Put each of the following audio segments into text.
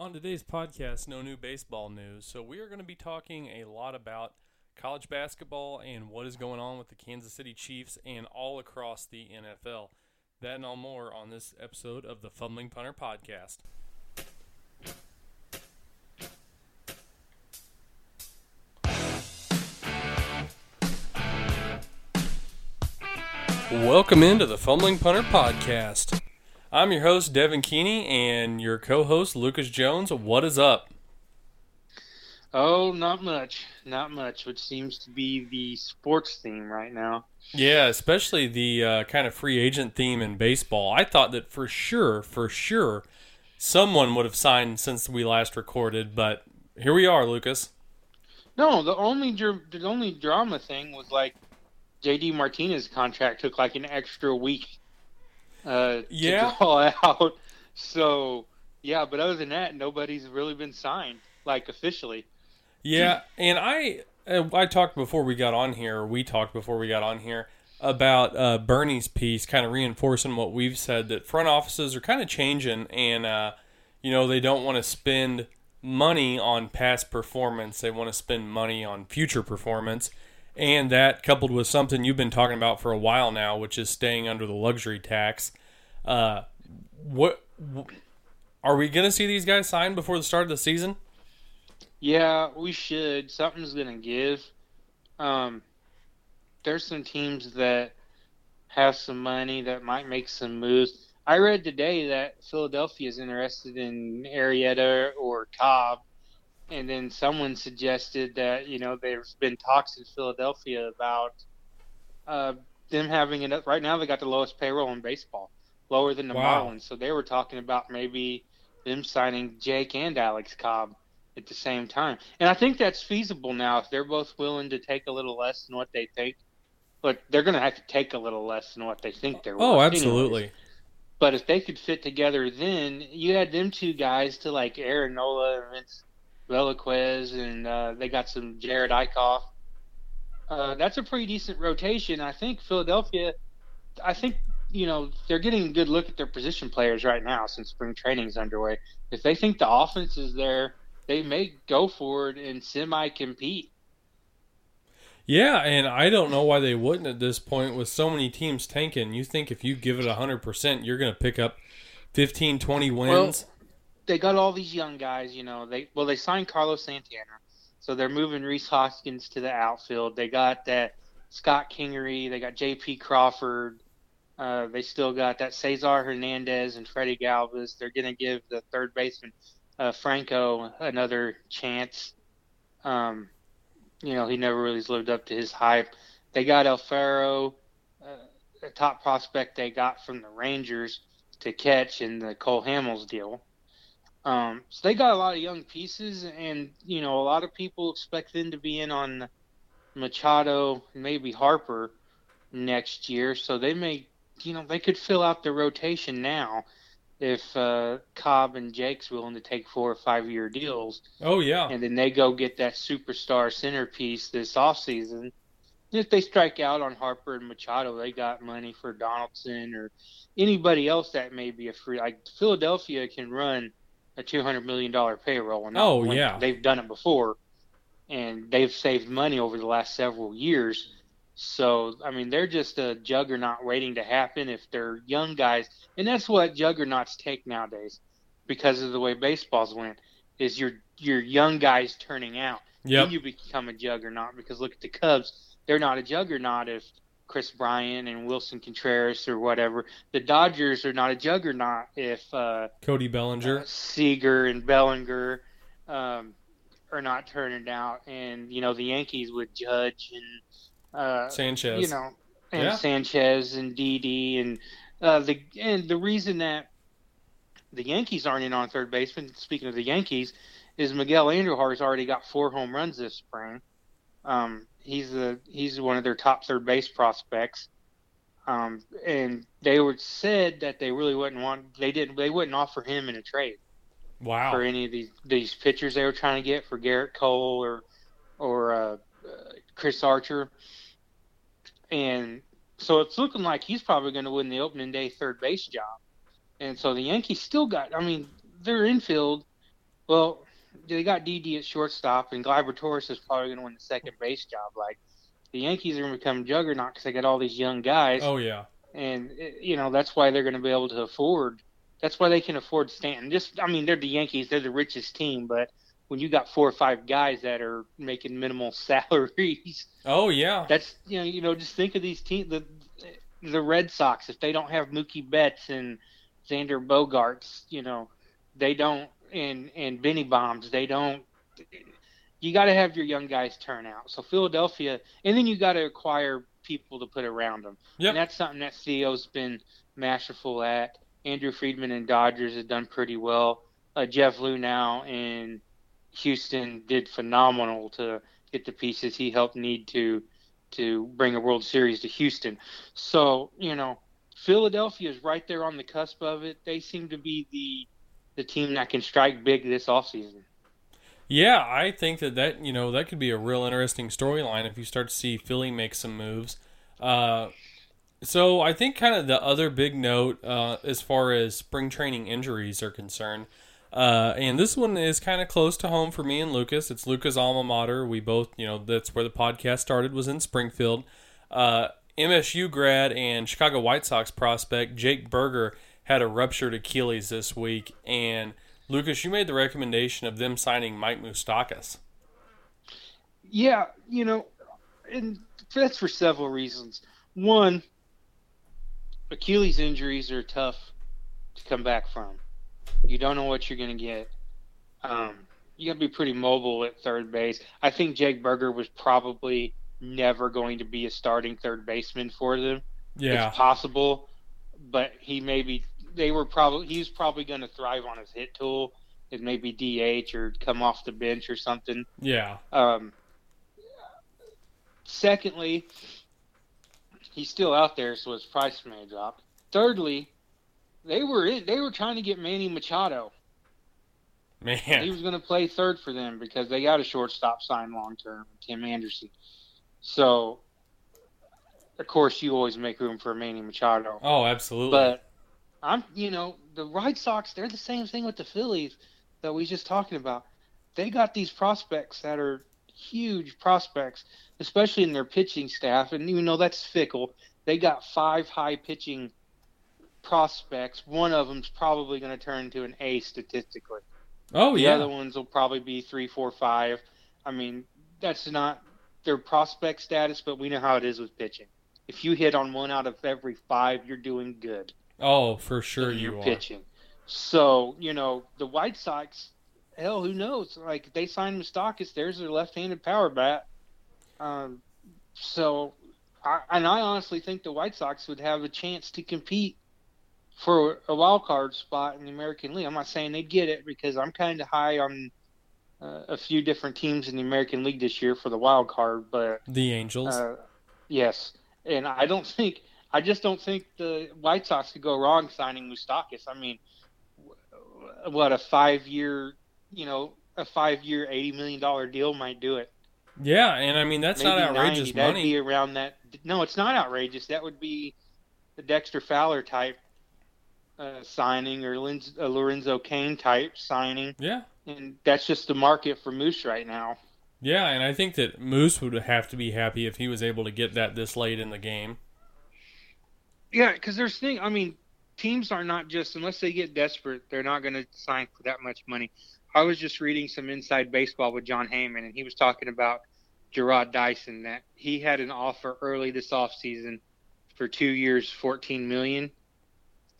On today's podcast, no new baseball news. So, we are going to be talking a lot about college basketball and what is going on with the Kansas City Chiefs and all across the NFL. That and all more on this episode of the Fumbling Punter Podcast. Welcome into the Fumbling Punter Podcast. I'm your host, Devin Keeney, and your co host, Lucas Jones. What is up? Oh, not much. Not much, which seems to be the sports theme right now. Yeah, especially the uh, kind of free agent theme in baseball. I thought that for sure, for sure, someone would have signed since we last recorded, but here we are, Lucas. No, the only dr- the only drama thing was like JD Martinez contract took like an extra week uh, Yeah. to draw out. So yeah, but other than that, nobody's really been signed like officially. Yeah, and I uh, I talked before we got on here. or We talked before we got on here about uh, Bernie's piece, kind of reinforcing what we've said that front offices are kind of changing, and uh, you know they don't want to spend money on past performance. They want to spend money on future performance, and that coupled with something you've been talking about for a while now, which is staying under the luxury tax. Uh, what wh- are we going to see these guys sign before the start of the season? Yeah, we should. Something's gonna give. Um, there's some teams that have some money that might make some moves. I read today that Philadelphia is interested in Arrieta or Cobb, and then someone suggested that you know there's been talks in Philadelphia about uh, them having it. Right now, they got the lowest payroll in baseball, lower than the Wow. Marlins. So they were talking about maybe them signing Jake and Alex Cobb at the same time. And I think that's feasible now if they're both willing to take a little less than what they think. But they're going to have to take a little less than what they think they're Oh, absolutely. anyways. But if they could fit together, then you had them two guys to like Aaron Nola and Vince Velasquez, and uh, they got some Jerad Eickhoff. Uh, that's a pretty decent rotation. I think Philadelphia. I think you know they're getting a good look at their position players right now since spring training is underway. If they think the offense is there, they may go forward and semi compete. Yeah, and I don't know why they wouldn't at this point with so many teams tanking. You think if you give it 100%, you're going to pick up 15, 20 wins? They got all these young guys. You know, they well they signed Carlos Santana, so they're moving Rhys Hoskins to the outfield. They got that Scott Kingery. They got J.P. Crawford. Uh, they still got that Cesar Hernandez and Freddie Galvis. They're going to give the third baseman uh, Franco another chance. Um, you know, he never really lived up to his hype. They got Alfaro, uh, a top prospect they got from the Rangers to catch in the Cole Hamels deal. Um, so they got a lot of young pieces, and you know, a lot of people expect them to be in on Machado, maybe Harper next year. So they may, you know, they could fill out the rotation now if uh, Cobb and Jake's willing to take four or five year deals Oh, yeah. and then they go get that superstar centerpiece this offseason. If they strike out on Harper and Machado, they got money for Donaldson or anybody else that may be a free. Like Philadelphia can run a two hundred million dollar payroll. And Oh, yeah. they've done it before, and they've saved money over the last several years. So I mean, they're just a juggernaut waiting to happen if they're young guys, and that's what juggernauts take nowadays, because of the way baseballs went. Is your your young guys turning out? Yep. Then you become a juggernaut because look at the Cubs. They're not a juggernaut if Kris Bryant and Willson Contreras or whatever. The Dodgers are not a juggernaut if uh, Cody Bellinger. Seager and Bellinger um, are not turning out, and you know the Yankees with Judge and uh, Sanchez. you know, and Yeah. Sanchez and Didi and uh, the and the reason that the Yankees aren't in on third baseman. Speaking of the Yankees, is Miguel Andújar's already got four home runs this spring. Um, he's the he's one of their top third base prospects. Um, and they were said that they really wouldn't want they didn't they wouldn't offer him in a trade wow. for any of these these pitchers they were trying to get for Gerrit Cole or or uh, uh, Chris Archer, and so it's looking like he's probably going to win the opening day third base job. And so the Yankees still got. I mean, their infield Well, they got Didi at shortstop, and Gleyber Torres is probably going to win the second base job. Like the Yankees are going to become juggernaut because they got all these young guys. Oh yeah. And eh, you know that's why they're going to be able to afford. That's why they can afford Stanton. Just I mean, they're the Yankees. They're the richest team, but when you got four or five guys that are making minimal salaries. Oh yeah. That's you know you know just think of these teams the the Red Sox if they don't have Mookie Betts and Xander Bogaerts, you know, they don't and and Benny Bombs, they don't you got to have your young guys turn out. So Philadelphia, and then you got to acquire people to put around them. Yep. And that's something that CEO's been masterful at. Andrew Friedman and Dodgers have done pretty well. Uh, Jeff Luhnow in Houston did phenomenal to get the pieces he helped need to to bring a World Series to Houston. So you know, Philadelphia is right there on the cusp of it. They seem to be the the team that can strike big this offseason. Yeah, I think that that you know that could be a real interesting storyline if you start to see Philly make some moves. Uh, so I think kind of the other big note uh, as far as spring training injuries are concerned, uh, and this one is kind of close to home for me and Lucas. It's Lucas' alma mater. We both, you know, that's where the podcast started was in Springfield. Uh, MSU grad and Chicago White Sox prospect Jake Burger had a ruptured Achilles this week, and Lucas, you made the recommendation of them signing Mike Moustakas. Yeah, you know, and that's for several reasons. One, Achilles injuries are tough to come back from. You don't know what you're going to get. Um, you got to be pretty mobile at third base. I think Jake Burger was probably never going to be a starting third baseman for them. Yeah, it's possible, but he maybe they were probably he's probably going to thrive on his hit tool and maybe DH or come off the bench or something. Yeah. Um, secondly, he's still out there, so his price may drop. Thirdly, they were they were trying to get Manny Machado. Man, he was going to play third for them because they got a shortstop signed long term, Tim Anderson. So, of course, you always make room for Manny Machado. Oh, absolutely. But I'm, you know, the White Sox, they're the same thing with the Phillies that we just talking about. They got these prospects that are huge prospects, especially in their pitching staff. And even though that's fickle, they got five high pitching prospects. One of them's probably going to turn into an A statistically. Oh yeah. the other ones will probably be three, four, five. I mean, that's not their prospect status, but we know how it is with pitching. If you hit on one out of every five, you're doing good. Oh, for sure you you're are. pitching. So you know the White Sox. Hell, who knows? Like they signed Moustakas, there's their left-handed power bat. Um, so, I, and I honestly think the White Sox would have a chance to compete for a wild card spot in the American League. I'm not saying they'd get it because I'm kind of high on uh, a few different teams in the American League this year for the wild card, but The Angels. uh, yes, and I don't think I just don't think the White Sox could go wrong signing Moustakas. I mean, what a five-year, you know, a five-year, eighty million dollar deal might do it. yeah, and I mean that's not outrageous 90. That'd be around that. No, it's not outrageous. That would be the Dexter Fowler type uh, signing or Linz, uh, Lorenzo Cain type signing, Yeah. and that's just the market for Moose right now. Yeah, and I think that Moose would have to be happy if he was able to get that this late in the game. Yeah, because there's thing. I mean, teams are not just unless they get desperate, they're not going to sign for that much money. I was just reading some inside baseball with Jon Heyman, and he was talking about Jarrod Dyson that he had an offer early this offseason for two years, fourteen million.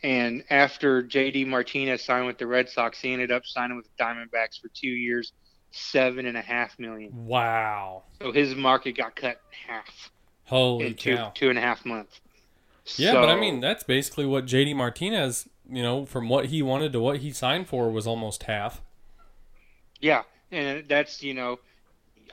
And after JD Martinez signed with the Red Sox, he ended up signing with the Diamondbacks for two years, seven and a half million. Wow. So his market got cut in half Holy in two cow. two and a half months. Yeah, but I mean that's basically what JD Martinez, you know, from what he wanted to what he signed for was almost half. Yeah, and that's you know,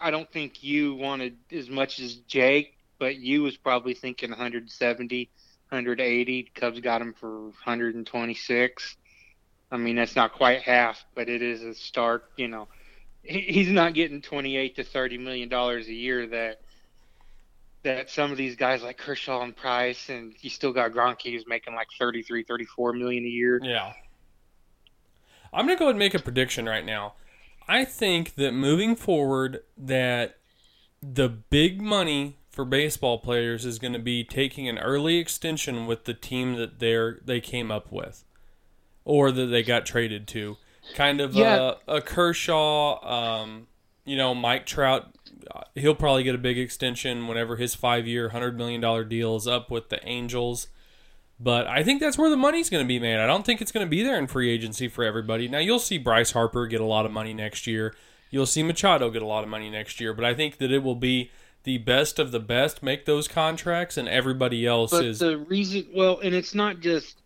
I don't think you wanted as much as Jake, but you was probably thinking 170, 180. Cubs got him for 126. I mean, that's not quite half, but it is a start. You know, he's not getting 28 to 30 million dollars a year that that some of these guys like Kershaw and Price, and you still got Greinke who's making like 33, 34 million a year. Yeah. I'm gonna go ahead and make a prediction right now. I think that moving forward, that the big money for baseball players is going to be taking an early extension with the team that they're they came up with, or that they got traded to. Kind of Yeah. a, a Kershaw, um, you know, Mike Trout. Uh, He'll probably get a big extension whenever his five-year, hundred million dollar deal is up with the Angels. But I think that's where the money's going to be made. I don't think it's going to be there in free agency for everybody. Now you'll see Bryce Harper get a lot of money next year. You'll see Machado get a lot of money next year. But I think that it will be the best of the best make those contracts, and everybody else But is the reason, well, and it's not just.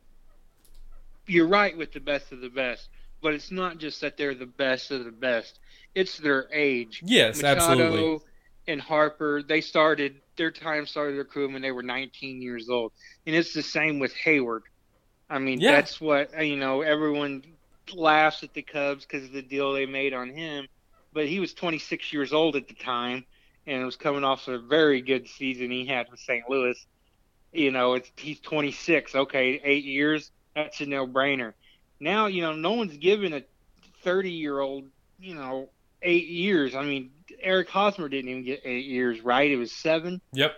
You're right with the best of the best, but it's not just that they're the best of the best. It's their age. yes, Machado absolutely. and Harper, they started their time started their career when they were 19 years old, and it's the same with Heyward. I mean, Yeah. that's what you know. Everyone laughs at the Cubs because of the deal they made on him, but he was 26 years old at the time, and was coming off a very good season he had with St. Louis. You know, it's he's 26. Okay, eight years. That's a no-brainer. Now, you know, no one's giving a 30-year-old, you know, eight years. I mean, Eric Hosmer didn't even get eight years, right? It was seven. Yep.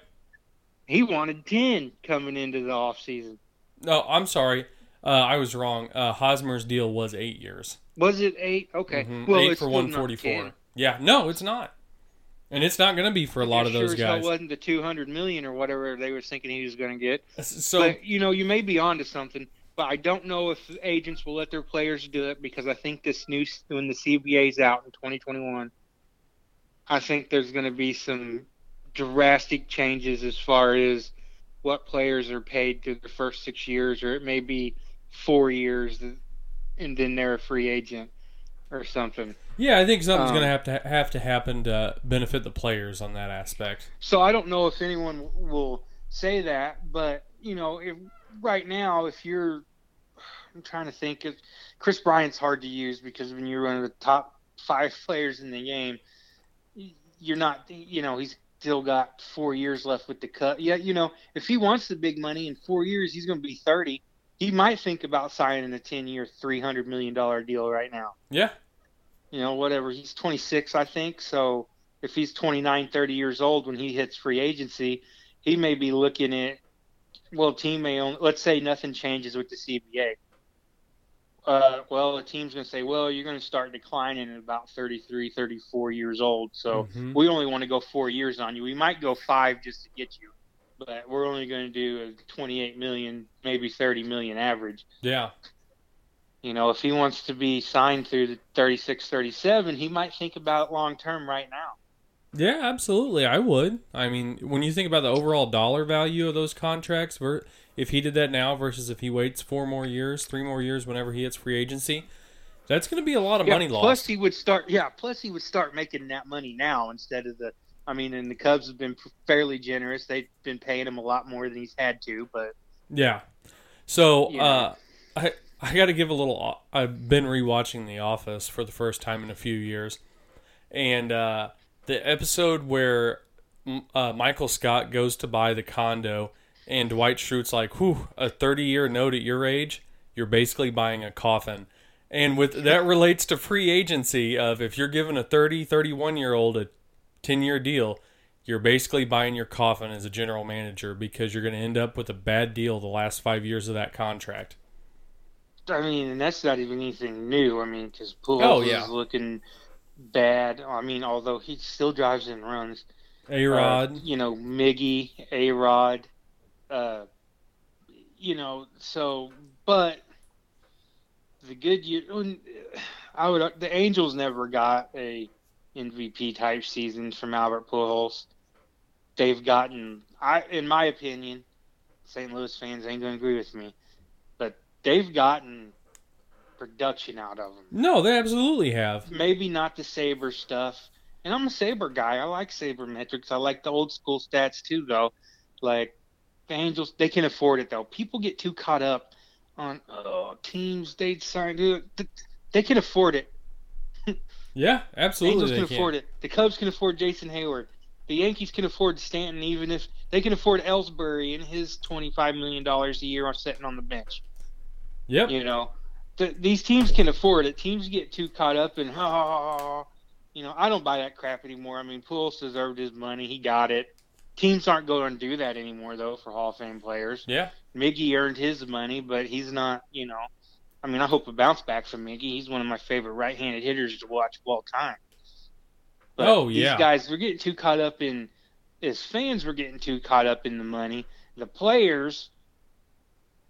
He wanted 10 coming into the offseason. No, I'm sorry. Uh, I was wrong. Uh, Hosmer's deal was eight years. Was it eight? Okay. Mhm. Well, eight it's for still not 144. Yeah, no, it's not. And it's not going to be for a lot of those sure hell guys. wasn't the 200 million or whatever they were thinking he was going to get. So but you know, you may be onto something. But I don't know if agents will let their players do it because I think this new when the CBA's out in 2021, I think there's going to be some drastic changes as far as what players are paid through the first six years, or it may be four years, and then they're a free agent or something. yeah, I think something's Um, going to have to have to happen to benefit the players on that aspect. So I don't know if anyone will say that, but you know, if right now, if you're, I'm trying to think if Kris Bryant's hard to use because when you're one of the top five players in the game, you're not, you know, he's still got four years left with the cut. Yeah, you know, if he wants the big money in four years, he's going to be 30. He might think about signing a 10-year, 300 million dollar deal right now. Yeah, You know, whatever. He's 26, I think. So if he's 29, 30 years old when he hits free agency, he may be looking at, well, team may only, let's say nothing changes with the CBA. Uh, well, the team's going to say, well, you're going to start declining at about 33, 34 years old. So Mhm. we only want to go four years on you. We might go five just to get you, but we're only going to do a 28 million, maybe 30 million average. yeah, You know, if he wants to be signed through the 36, 37, he might think about long term right now. Yeah. Absolutely, I would. I mean, when you think about the overall dollar value of those contracts, if he did that now versus if he waits four more years, three more years, whenever he hits free agency, that's going to be a lot of Yeah, money plus lost. he would start. Yeah, plus he would start making that money now instead of the. I mean, and the Cubs have been fairly generous. They've been paying him a lot more than he's had to, but Yeah. So Yeah. uh, I I got to give a little. I've been rewatching The Office for the first time in a few years, and uh, the episode where uh, Michael Scott goes to buy the condo, and Dwight Schrute's like, "Whew, a thirty-year note at your age, you're basically buying a coffin." And with that relates to free agency of if you're giving a 30, 31 year old a 10 year deal, you're basically buying your coffin as a general manager because you're going to end up with a bad deal the last five years of that contract. I mean, and that's not even anything new. I mean, because Pujols Oh, yeah. is looking bad. I mean, although he still drives and runs. A Uh, you know, Miggy, A Rod, uh, you know, so, but the good year, I would, the Angels never got a MVP type season from Albert Pujols. They've gotten, I, in my opinion, St. Louis fans ain't going to agree with me, but they've gotten production out of them No, they absolutely have. maybe not the saber stuff. And I'm a saber guy. I like saber metrics. I like the old school stats too, though. Like the Angels, they can afford it though. People get too caught up on oh teams they signed. They can afford it. Yeah, absolutely. Angels they can can. afford it. The Cubs can afford Jason Heyward. The Yankees can afford Stanton, even if they can afford Ellsbury and his twenty-five million dollars a year on sitting on the bench. Yep. You know, th- these teams can afford it. Teams get too caught up in, oh, you know, I don't buy that crap anymore. I mean, Pujols deserved his money. He got it. Teams aren't going to do that anymore, though, for Hall of Fame players. Yeah. Miggy earned his money, but he's not, you know, I mean, I hope a bounce back from Miggy. He's one of my favorite right-handed hitters to watch of all time. But Oh, these yeah. guys, we're getting too caught up in, as fans, we're getting too caught up in the money. The players,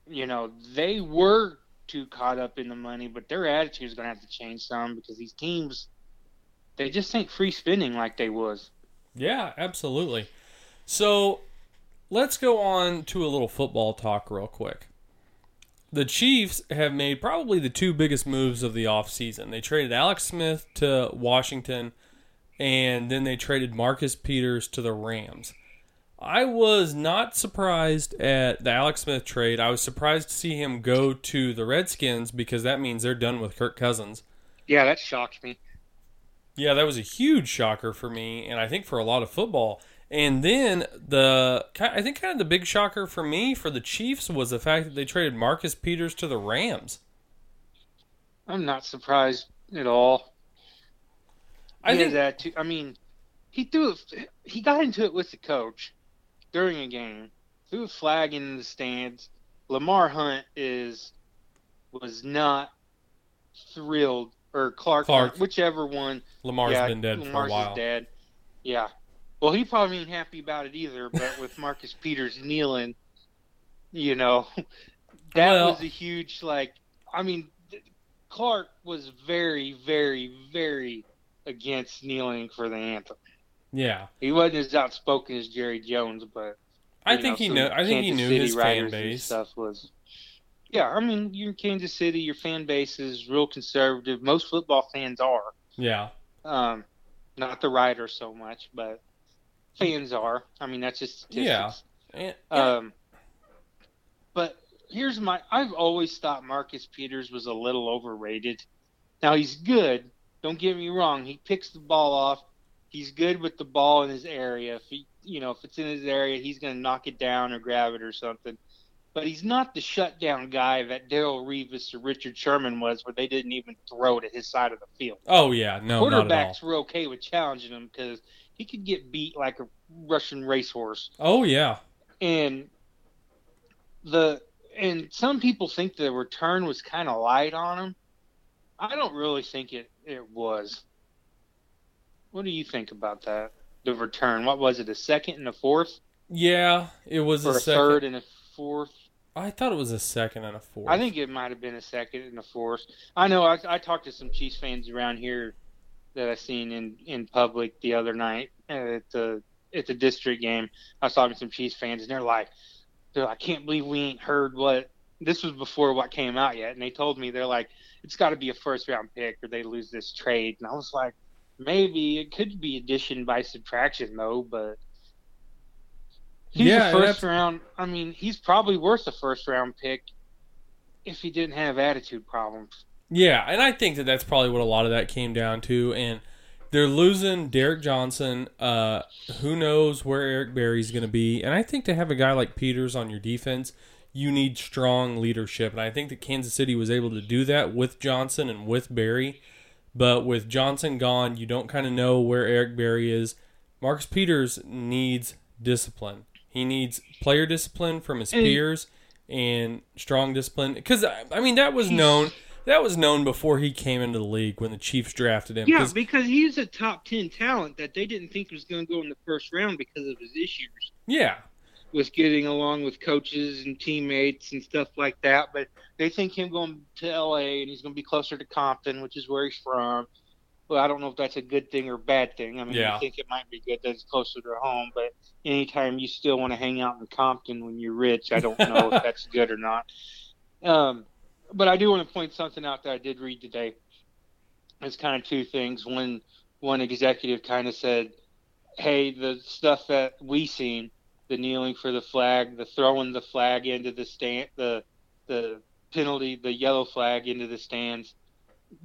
you know, they were too caught up in the money, but their attitude is going to have to change some because these teams, they just ain't free spending like they was. Yeah, absolutely. So let's go on to a little football talk real quick. The Chiefs have made probably the two biggest moves of the offseason. They traded Alex Smith to Washington, and then they traded Marcus Peters to the Rams. I was not surprised at the Alex Smith trade. I was surprised to see him go to the Redskins because that means they're done with Kirk Cousins. Yeah, that shocked me. Yeah, that was a huge shocker for me, and I think for a lot of football. And then the, I think kind of the big shocker for me for the Chiefs was the fact that they traded Marcus Peters to the Rams. I'm not surprised at all. I I think that too. I mean, he threw. He got into it with the coach during a game. Threw a flag in the stands. Lamar Hunt is was not thrilled, or Clark, Clark. Whichever one. Lamar's yeah, been dead Lamar's for a while. Dad. Yeah. Well, he probably ain't happy about it either. But with Marcus Peters kneeling, you know, that Well- was a huge like. I mean, th- Clark was very, very, very against kneeling for the anthem. Yeah, He wasn't as outspoken as Jerry Jones, but I think he knew. I think he knew City his fan writers and base. Stuff was. Yeah, I mean, you're in Kansas City. Your fan base is real conservative. Most football fans are. Yeah, Um, not the writers so much, but fans are. I mean, that's just statistics. Yeah. Um, but here's my. I've always thought Marcus Peters was a little overrated. Now he's good. Don't get me wrong. He picks the ball off. He's good with the ball in his area. If he, you know, if it's in his area, he's going to knock it down or grab it or something. But he's not the shutdown guy that Darrelle Revis or Richard Sherman was, where they didn't even throw at his side of the field oh yeah, no, not at all. quarterbacks were okay with challenging him because he could get beat like a Russian racehorse. Oh yeah, And the and some people think the return was kind of light on him. I don't really think it it was. What do you think about that? The return. What was it? A second and a fourth, yeah. It was or a a second. third and a fourth? I thought it was a second and a fourth. I think it might have been a second and a fourth. I know I, I talked to some Chiefs fans around here that I seen in, in public the other night at the at the district game. I was talking to some Chiefs fans and they're like, they're like, I can't believe we ain't heard what this was before what came out yet. And they told me they're like, it's got to be a first round pick or they lose this trade. And I was like, maybe it could be addition by subtraction though, but. He's Yeah, a first round. I mean, he's probably worth a first round pick if he didn't have attitude problems. Yeah, and I think that that's probably what a lot of that came down to. And they're losing Derrick Johnson. Uh, who knows where Eric Berry's going to be? And I think to have a guy like Peters on your defense, you need strong leadership. And I think that Kansas City was able to do that with Johnson and with Berry. But with Johnson gone, you don't kind of know where Eric Berry is. Marcus Peters needs discipline. He needs player discipline from his And- peers and strong discipline. Because I mean, that was known. That was known before he came into the league when the Chiefs drafted him. Yeah, 'Cause- because he's a top ten talent that they didn't think was going to go in the first round because of his issues yeah, with getting along with coaches and teammates and stuff like that. But they think him going to LA and he's going to be closer to Compton, which is where he's from. Well, I don't know if that's a good thing or bad thing. I mean, Yeah. I think it might be good that it's closer to home, but anytime you still want to hang out in Compton when you're rich, I don't know if that's good or not. Um, but I do want to point something out that I did read today. It's kind of two things. One, one executive kind of said, "Hey, the stuff that we seen, the kneeling for the flag, the throwing the flag into the stand, the the penalty, the yellow flag into the stands,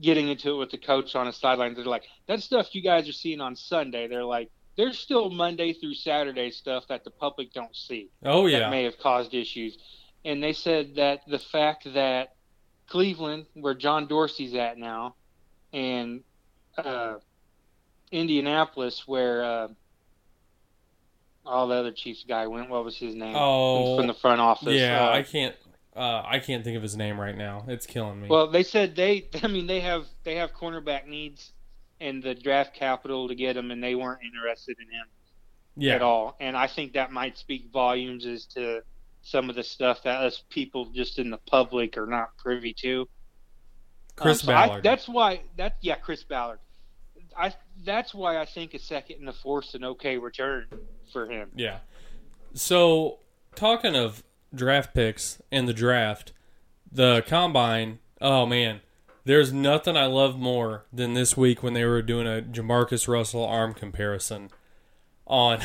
getting into it with the coach on a sideline. They're like, that stuff you guys are seeing on Sunday. They're like, there's still Monday through Saturday stuff that the public don't see oh yeah, that may have caused issues. And they said that the fact that Cleveland, where John Dorsey's at now, and uh, Indianapolis, where uh, all the other Chiefs guy went. What was his name? Oh, from the front office. Yeah, Uh, I can't. Uh, I can't think of his name right now. It's killing me. Well, they said they. I mean, they have they have cornerback needs and the draft capital to get him, and they weren't interested in him yeah, at all. And I think that might speak volumes as to some of the stuff that us people just in the public are not privy to. Chris Um, so I- Ballard. that's why that yeah, Chris Ballard. I that's why I think a second and a fourth's an okay return for him. Yeah. So, talking of draft picks and the draft, the combine, oh man, there's nothing I love more than this week when they were doing a Jamarcus Russell arm comparison on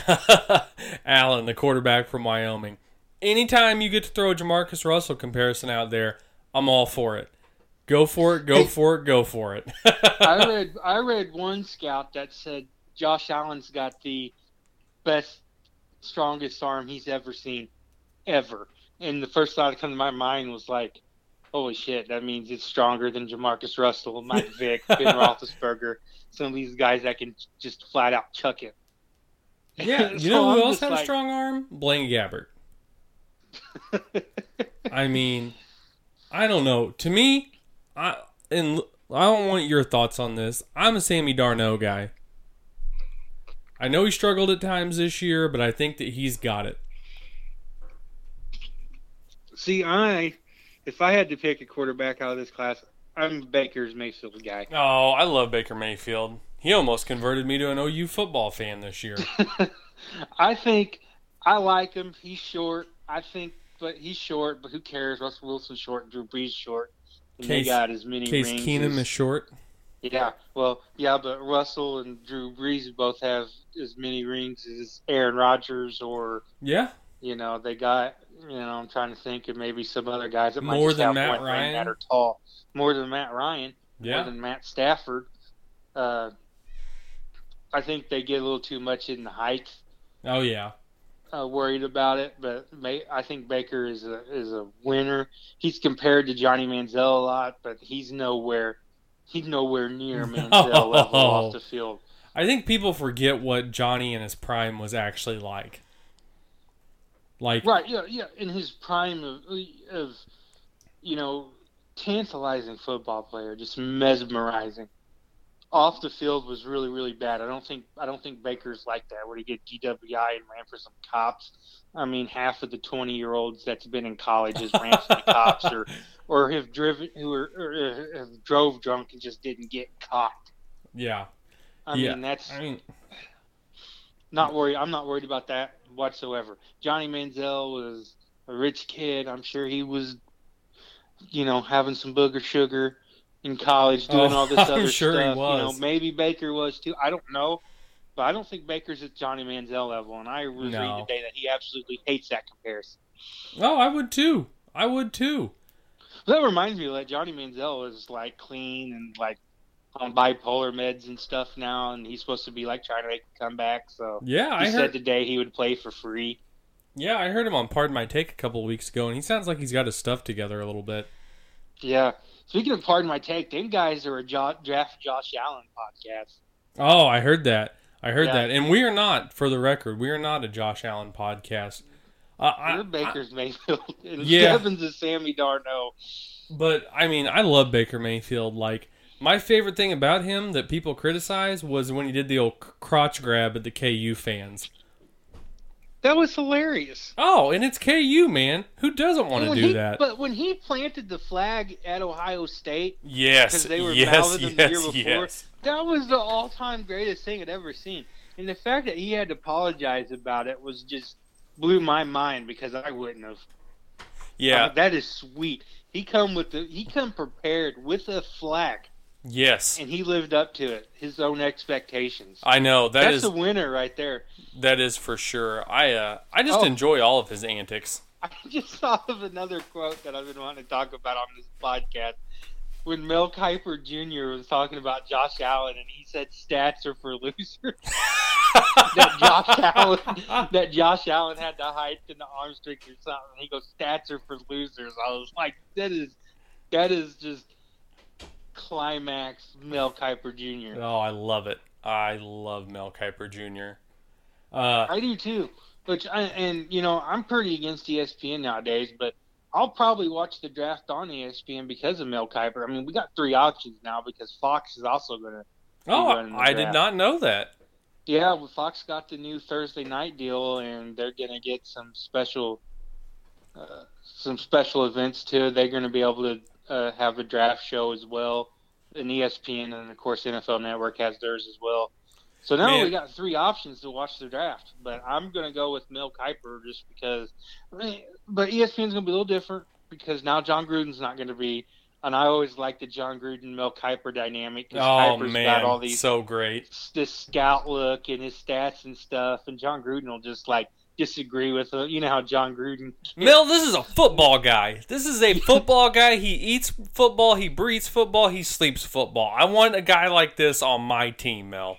Allen, the quarterback from Wyoming. Anytime you get to throw a Jamarcus Russell comparison out there, I'm all for it. Go for it, go for it, go for it. I read I read one scout that said Josh Allen's got the best, strongest arm he's ever seen, ever. And the first thought that came to my mind was like, "Holy shit! That means it's stronger than Jamarcus Russell, Mike Vick, Ben Roethlisberger, some of these guys that can just flat out chuck it." yeah, you So know I'm who else just had a strong arm? Blaine Gabbert. I mean, I don't know. To me, I and I don't want your thoughts on this. I'm a Sammy Darnold guy. I know he struggled at times this year, but I think that he's got it. See, I if I had to pick a quarterback out of this class, I'm Baker's Mayfield guy. Oh, I love Baker Mayfield. He almost converted me to an OU football fan this year. I think I like him. He's short. I think, but he's short. But who cares? Russell Wilson's short. Drew Brees short. And they Case- got as many Case rings. Keenum is short. yeah. Well, yeah, but Russell and Drew Brees both have as many rings as Aaron Rodgers, or Yeah, you know, they got. You know, I'm trying to think of maybe some other guys that might More than Matt Ryan? that are tall. More than Matt Ryan. more than Matt Stafford. Uh, I think they get a little too much in the height, Oh yeah. Uh, worried about it. But May, I think Baker is a is a winner. He's compared to Johnny Manziel a lot, but he's nowhere he's nowhere near Manziel level off the field. I think people forget what Johnny in his prime was actually like. Like Right? Yeah, yeah. In his prime of of you know tantalizing football player, just mesmerizing. Off the field was really really bad. I don't think I don't think Baker's like that. Where he get DWI and ran for some cops. I mean, half of the twenty year olds that's been in college has ran for the cops or or have driven who are or uh, have drove drunk and just didn't get caught. yeah. I Yeah. mean, that's I mean not worried. I'm not worried about that whatsoever. Johnny Manziel was a rich kid. I'm sure he was, you know, having some booger sugar in college, doing Oh, all this I'm other sure he stuff. You know, maybe Baker was too. I don't know, but I don't think Baker's at Johnny Manziel level. And I was No. reading today that he absolutely hates that comparison. Oh, I would too. I would too. That reminds me that Johnny Manziel is like clean and like on bipolar meds and stuff now, and he's supposed to be like trying to make a comeback. So Yeah, he I said heard today he would play for free. Yeah, I heard him on Pardon My Take a couple of weeks ago and he sounds like he's got his stuff together a little bit. Yeah. Speaking of pardon my take, them guys are a jo- draft Josh Allen podcast. Oh, I heard that. I heard Yeah. that. And we are not, for the record, we are not a Josh Allen podcast. Uh, You're Baker's Mayfield, and Yeah. Stebbins is Sammy Darnold. But I mean, I love Baker Mayfield. Like my favorite thing about him that people criticize was when he did the old crotch grab at the KU fans. That was hilarious. Oh, and it's KU, man. Who doesn't want to do he- that? But when he planted the flag at Ohio State, yes, 'cause they were yes, him the year yes, before. yes. that was the all-time greatest thing I'd ever seen. And the fact that he had to apologize about it was just blew my mind because I wouldn't have. Yeah, that is sweet. He come with the he come prepared with a flag, yes. and he lived up to it. His own expectations. I know that That's is a winner right there. that is for sure. I uh, I just Oh. enjoy all of his antics. I just thought of another quote that I've been wanting to talk about on this podcast. When Mel Kiper Jr. was talking about Josh Allen, and he said stats are for losers. that Josh Allen, that Josh Allen had the height and the arm strength or something. He goes, stats are for losers. I was like, that is that is just climax Mel Kiper Jr. Oh, I love it. I love Mel Kiper Jr. Uh, I do too. Which I, and you know I'm pretty against ESPN nowadays, but I'll probably watch the draft on ESPN because of Mel Kiper. I mean, we got three options now because Fox is also going to. oh, I did not know that. Yeah, well, Fox got the new Thursday night deal, and they're going to get some special, uh, some special events too. They're going to be able to uh, have a draft show as well. And E ESPN and of course NFL Network has theirs as well. So now Man. we got three options to watch the draft. But I'm going to go with Mel Kiper just because. But E ESPN's going to be a little different because now Jon Gruden's not going to be. And I always like the Jon Gruden Mel Kiper dynamic. Oh Kiper's man, got all these so great. this scout look and his stats and stuff, and Jon Gruden will just like disagree with him. You know how Jon Gruden. Mel, this is a football guy. This is a football guy. He eats football. He breathes football. He sleeps football. I want a guy like this on my team, Mel.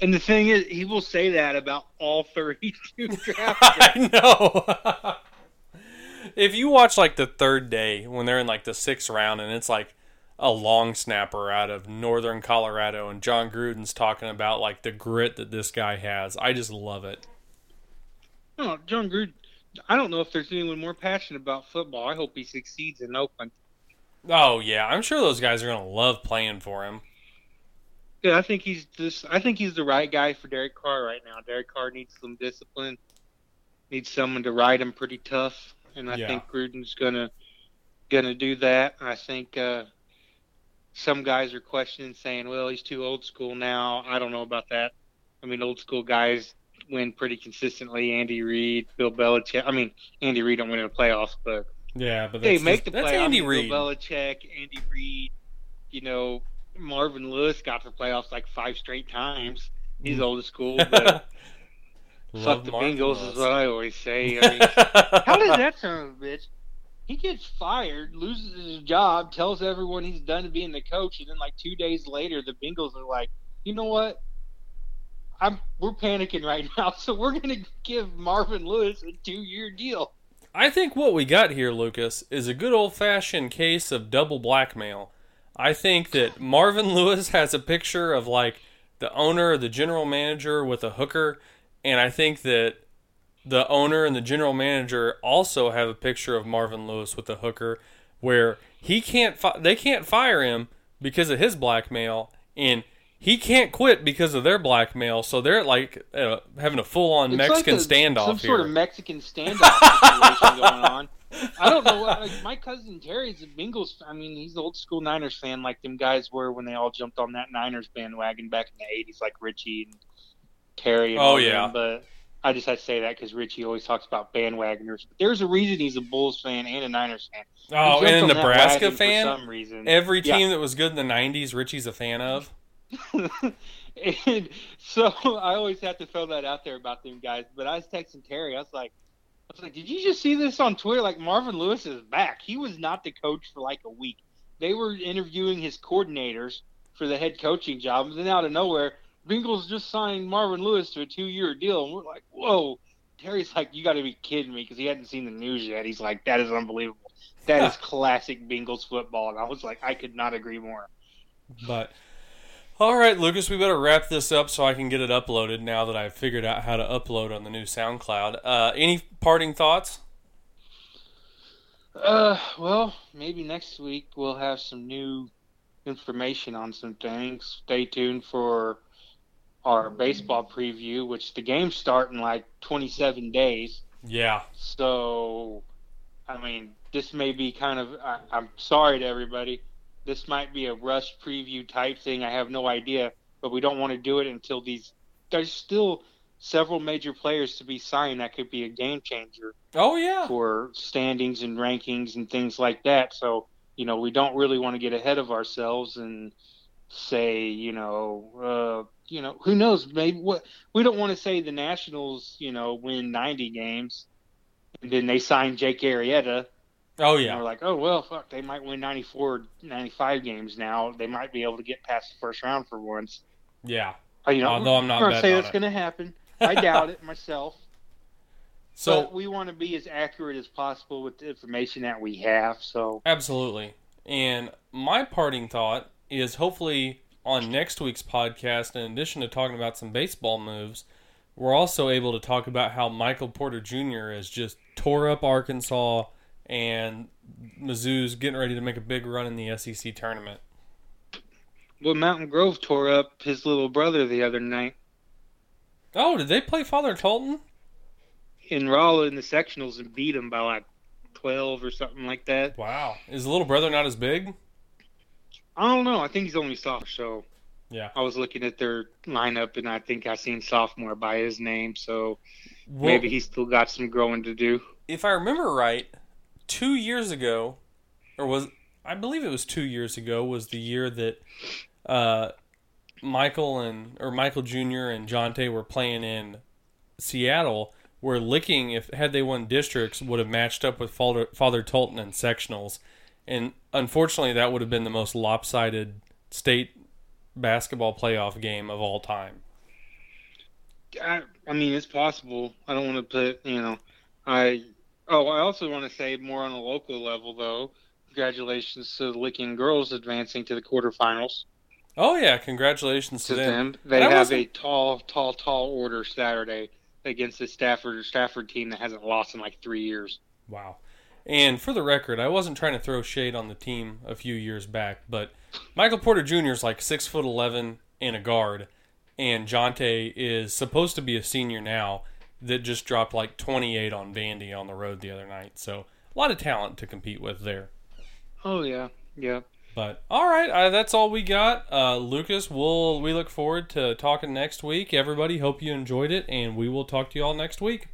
And the thing is, he will say that about all 32 draft I know. if you watch like the third day when they're in like the sixth round and it's like a long snapper out of northern Colorado and Jon Gruden's talking about like the grit that this guy has, I just love it. Oh, Jon Gruden. I don't know if there's anyone more passionate about football. I hope he succeeds in Oakland. Oh yeah, I'm sure those guys are gonna love playing for him. Yeah, I think he's this. I think he's the right guy for Derek Carr right now. Derek Carr needs some discipline. Needs someone to ride him pretty tough, and I Yeah. think Gruden's gonna gonna do that. I think uh, some guys are questioning, saying, "Well, he's too old school now." I don't know about that. I mean, old school guys win pretty consistently. Andy Reid, Bill Belichick. I mean, Andy Reid don't win in the playoffs, but Yeah, but they make the that's playoffs. Andy Bill Belichick, Andy Reid. You know, Marvin Lewis got to the playoffs like five straight times. He's mm. old school, but fuck the Marvin Bengals Lewis. is what I always say. I mean, how does that sound, bitch? He gets fired, loses his job, tells everyone he's done being the coach, and then like two days later, the Bengals are like, you know what? I'm we're panicking right now, so we're gonna give Marvin Lewis a two-year deal. I think what we got here, Lucas, is a good old fashioned case of double blackmail. I think that Marvin Lewis has a picture of like the owner or the general manager with a hooker, and I think that the owner and the general manager also have a picture of Marvin Lewis with a hooker where he can't fi- they can't fire him because of his blackmail and he can't quit because of their blackmail so they're like uh, having a full-on Mexican like a- standoff some here. sort of Mexican standoff situation going on. I don't know. Like, my cousin Terry's a Bengals. I mean, he's an old school Niners fan, like them guys were when they all jumped on that Niners bandwagon back in the '80s, like Richie and Terry. And Oh, yeah. them. But I just had to say that because Richie always talks about bandwagoners. But there's a reason he's a Bulls fan and a Niners fan. Oh, and a Nebraska fan. for some reason. Every Yeah. team that was good in the '90s, Richie's a fan of. And so I always have to throw that out there about them guys. But I was texting Terry. I was like, I was like, did you just see this on Twitter? Like Marvin Lewis is back. He was not the coach for like a week. They were interviewing his coordinators for the head coaching job, and then out of nowhere, Bengals just signed Marvin Lewis to a two-year deal, and we're like, whoa. Terry's like, you got to be kidding me because he hadn't seen the news yet. He's like, that is unbelievable. That is classic Bengals football, and I was like, I could not agree more. But all right, Lucas, we better wrap this up so I can get it uploaded now that I've figured out how to upload on the new SoundCloud. Uh, any parting thoughts? Uh, well, maybe next week we'll have some new information on some things. Stay tuned for our baseball preview, which the games start in like 27 days. Yeah, So, I mean, this may be kind of. I, I'm sorry to everybody. This might be a rush preview type thing. I have no idea, but we don't want to do it until these. There's still several major players to be signed that could be a game changer Oh yeah. for standings and rankings and things like that. So, you know, we don't really want to get ahead of ourselves and say, you know, uh, you know, who knows? Maybe what we don't want to say the Nationals, you know, win 90 games and then they sign Jake Arrieta. Oh And yeah. we're like, oh well, fuck, they might win 94, 95 games now. They might be able to get past the first round for once. Yeah. Uh, You know, Although I'm not I'm not saying it's going to happen. I doubt it myself. So but we want to be as accurate as possible with the information that we have. So absolutely. And my parting thought is hopefully on next week's podcast, in addition to talking about some baseball moves, we're also able to talk about how Michael Porter Jr. has just tore up Arkansas and Mizzou's getting ready to make a big run in the SEC tournament. Well, Mountain Grove tore up his little brother the other night. Oh, did they play Father Tolton? In Rolla in the sectionals and beat him by like 12 or something like that. Wow. Is the little brother not as big? I don't know. I think he's only sophomore. So Yeah. I was looking at their lineup and I think I seen sophomore by his name. So Well, maybe he's still got some growing to do. if I remember right, two years ago, or was I believe it was two years ago, was the year that uh, Michael and or Michael Jr. and Jontay were playing in Seattle, where Licking, if had they won districts, would have matched up with Father, Father Tolton in sectionals, and unfortunately, that would have been the most lopsided state basketball playoff game of all time. I, I mean, it's possible. I don't want to put, you know, I. Oh, I also want to say more on a local level, though. Congratulations to the Licking girls advancing to the quarterfinals. Oh yeah, congratulations to To them. them, they have wasn't- a tall, tall, tall order Saturday against the Strafford Strafford team that hasn't lost in like three years. Wow. And for the record, I wasn't trying to throw shade on the team a few years back, but Michael Porter Jr. is like six foot eleven and a guard, and Jontay is supposed to be a senior now that just dropped like twenty eight on Vandy on the road the other night. So a lot of talent to compete with there. Oh yeah, yeah. But all right, uh, that's all we got. Uh, Lucas, we'll we look forward to talking next week. Everybody, hope you enjoyed it, and we will talk to you all next week.